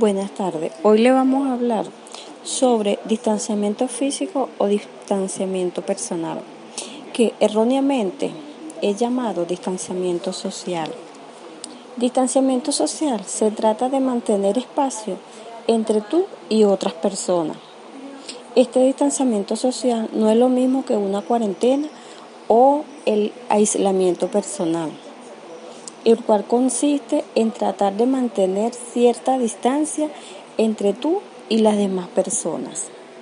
Buenas tardes. Hoy le vamos a hablar sobre distanciamiento físico o distanciamiento personal, que erróneamente es llamado distanciamiento social. Distanciamiento social se trata de mantener espacio entre tú y otras personas. Este distanciamiento social no es lo mismo que una cuarentena o el aislamiento personal el cual consiste en tratar de mantener cierta distancia entre tú y las demás personas.